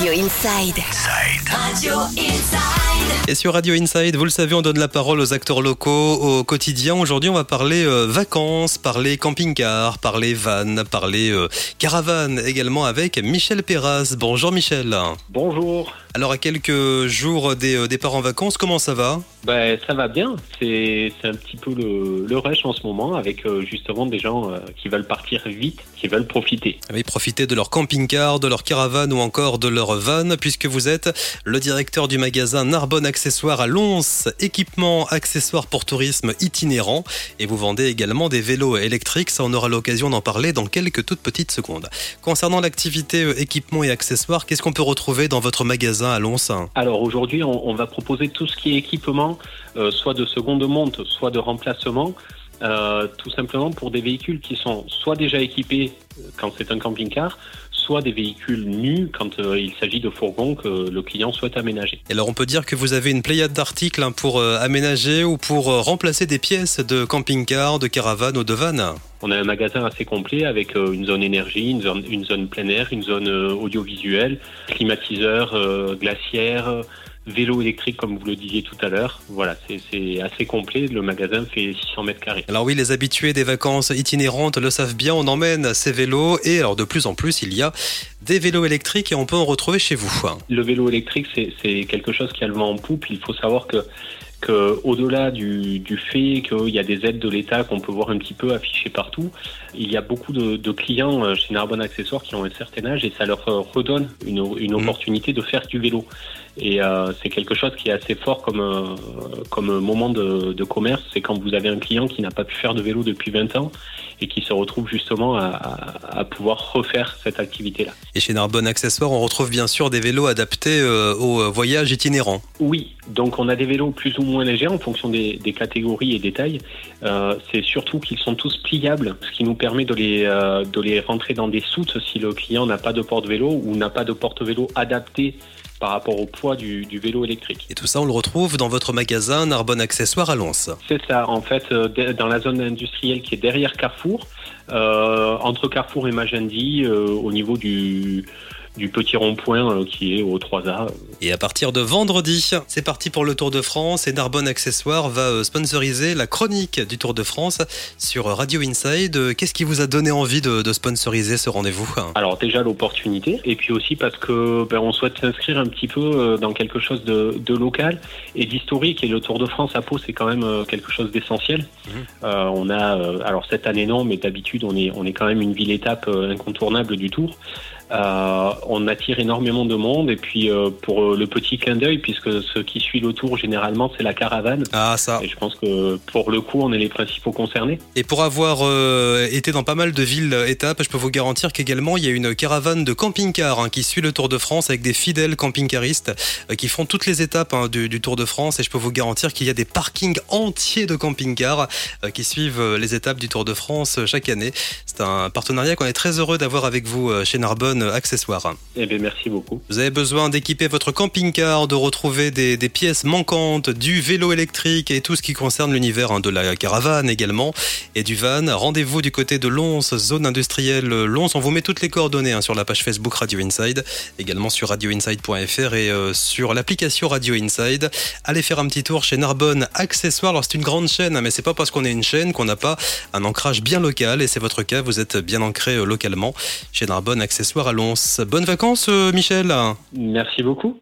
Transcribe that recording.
Radio Inside. Radio Inside. Et sur Radio Inside, vous le savez, on donne la parole aux acteurs locaux au quotidien. Aujourd'hui, on va parler euh, vacances, parler camping-car, parler van, parler euh, caravane également avec Michel Perras. Bonjour Michel. Bonjour. Alors à quelques jours des euh, départs en vacances, comment ça va Ben, ça va bien. C'est un petit peu le, le rush en ce moment avec euh, justement des gens euh, qui veulent partir vite, qui veulent profiter. Oui, profitez de leur camping-car, de leur caravane ou encore de leur van, puisque vous êtes le directeur du magasin Narbonne Accessoires à Lons, équipement accessoires pour tourisme itinérant, et vous vendez également des vélos électriques, ça on aura l'occasion d'en parler dans quelques toutes petites secondes. Concernant l'activité équipement et accessoires, qu'est-ce qu'on peut retrouver dans votre magasin à Alors aujourd'hui, on, on va proposer tout ce qui est équipement, euh, soit de seconde monte, soit de remplacement, euh, tout simplement pour des véhicules qui sont soit déjà équipés euh, quand c'est un camping-car, soit des véhicules nus quand euh, il s'agit de fourgons que le client souhaite aménager. Et alors on peut dire que vous avez une pléiade d'articles hein, pour aménager ou pour remplacer des pièces de camping-car, de caravane ou de van. On a un magasin assez complet avec euh, une zone énergie, une zone, une zone plein air, une zone euh, audiovisuelle, climatiseur, euh, glaciaire, euh, vélo électrique comme vous le disiez tout à l'heure. Voilà, c'est- assez complet. Le magasin fait 600 mètres carrés. Alors oui, les habitués des vacances itinérantes le savent bien, on emmène ces vélos et alors de plus en plus il y a des vélos électriques et on peut en retrouver chez vous. Le vélo électrique, c'est quelque chose qui a le vent en poupe. Il faut savoir que, que au-delà du, du fait qu'il y a des aides de l'État qu'on peut voir un petit peu affichées partout, il y a beaucoup de, de clients euh, chez Narbonne Accessoires qui ont un certain âge et ça leur euh, redonne une, une Mhm. opportunité de faire du vélo. Et euh, c'est quelque chose qui est assez fort comme, euh, comme moment de, de commerce. C'est quand vous avez un client qui n'a pas pu faire de vélo depuis 20 ans et qui se retrouve justement à, à, à pouvoir refaire cette activité-là. Et chez Narbonne Accessoires, on retrouve bien sûr des vélos adaptés euh, au euh, voyage itinérant. Oui, donc on a des vélos plus ou moins légers en fonction des, des catégories et des tailles. Euh, c'est surtout qu'ils sont tous pliables, ce qui nous permet de les, euh, de les rentrer dans des soutes si le client n'a pas de porte-vélo ou n'a pas de porte-vélo adapté par rapport au poids du, du vélo électrique. Et tout ça, on le retrouve dans votre magasin Narbonne Accessoires à Lons. C'est ça, en fait, euh, dans la zone industrielle qui est derrière Carrefour, euh, entre Carrefour et Magendie, au niveau du, du petit rond-point euh, qui est au 3A. Et à partir de vendredi, c'est parti pour le Tour de France et Narbonne Accessoires va euh, sponsoriser la chronique du Tour de France sur Radio Inside. Qu'est-ce qui vous a donné envie de, de sponsoriser ce rendez-vous? Alors déjà l'opportunité, et puis aussi parce que ben, on souhaite s'inscrire un petit peu euh, dans quelque chose de, de local et d'historique. Et le Tour de France à Pau, c'est quand même quelque chose d'essentiel. Euh, on a, alors cette année non, mais d'habitude on est, on est quand même une ville-étape euh, incontournable du Tour. Euh, on attire énormément de monde et puis euh, pour euh, le petit clin d'œil, puisque ce qui suit le Tour généralement c'est la caravane. Ah ça. Et je pense que pour le coup on est les principaux concernés. Et pour avoir euh, été dans pas mal de villes étapes, je peux vous garantir qu'également il y a une caravane de camping-car hein, qui suit le Tour de France avec des fidèles camping-caristes qui font toutes les étapes hein, du, du Tour de France. Et je peux vous garantir qu'il y a des parkings entiers de camping-cars qui suivent les étapes du Tour de France chaque année. C'est un partenariat qu'on est très heureux d'avoir avec vous chez Narbonne euh, Accessoires. Eh bien merci beaucoup. Vous avez besoin d'équiper votre camping-car, de retrouver des, des pièces manquantes, du vélo électrique et tout ce qui concerne l'univers hein, de la caravane également et du van. Rendez-vous du côté de Lons, zone industrielle Lons. On vous met toutes les coordonnées hein, sur la page Facebook Radio Inside, également sur radioinside.fr et euh, sur l'application Radio Inside. Allez faire un petit tour chez Narbonne Accessoires. Alors c'est une grande chaîne, hein, mais c'est pas parce qu'on est une chaîne qu'on n'a pas un ancrage bien local et c'est votre cas. Vous êtes bien ancré euh, localement chez Narbonne Accessoires Bonnes vacances, euh, Michel. Merci beaucoup.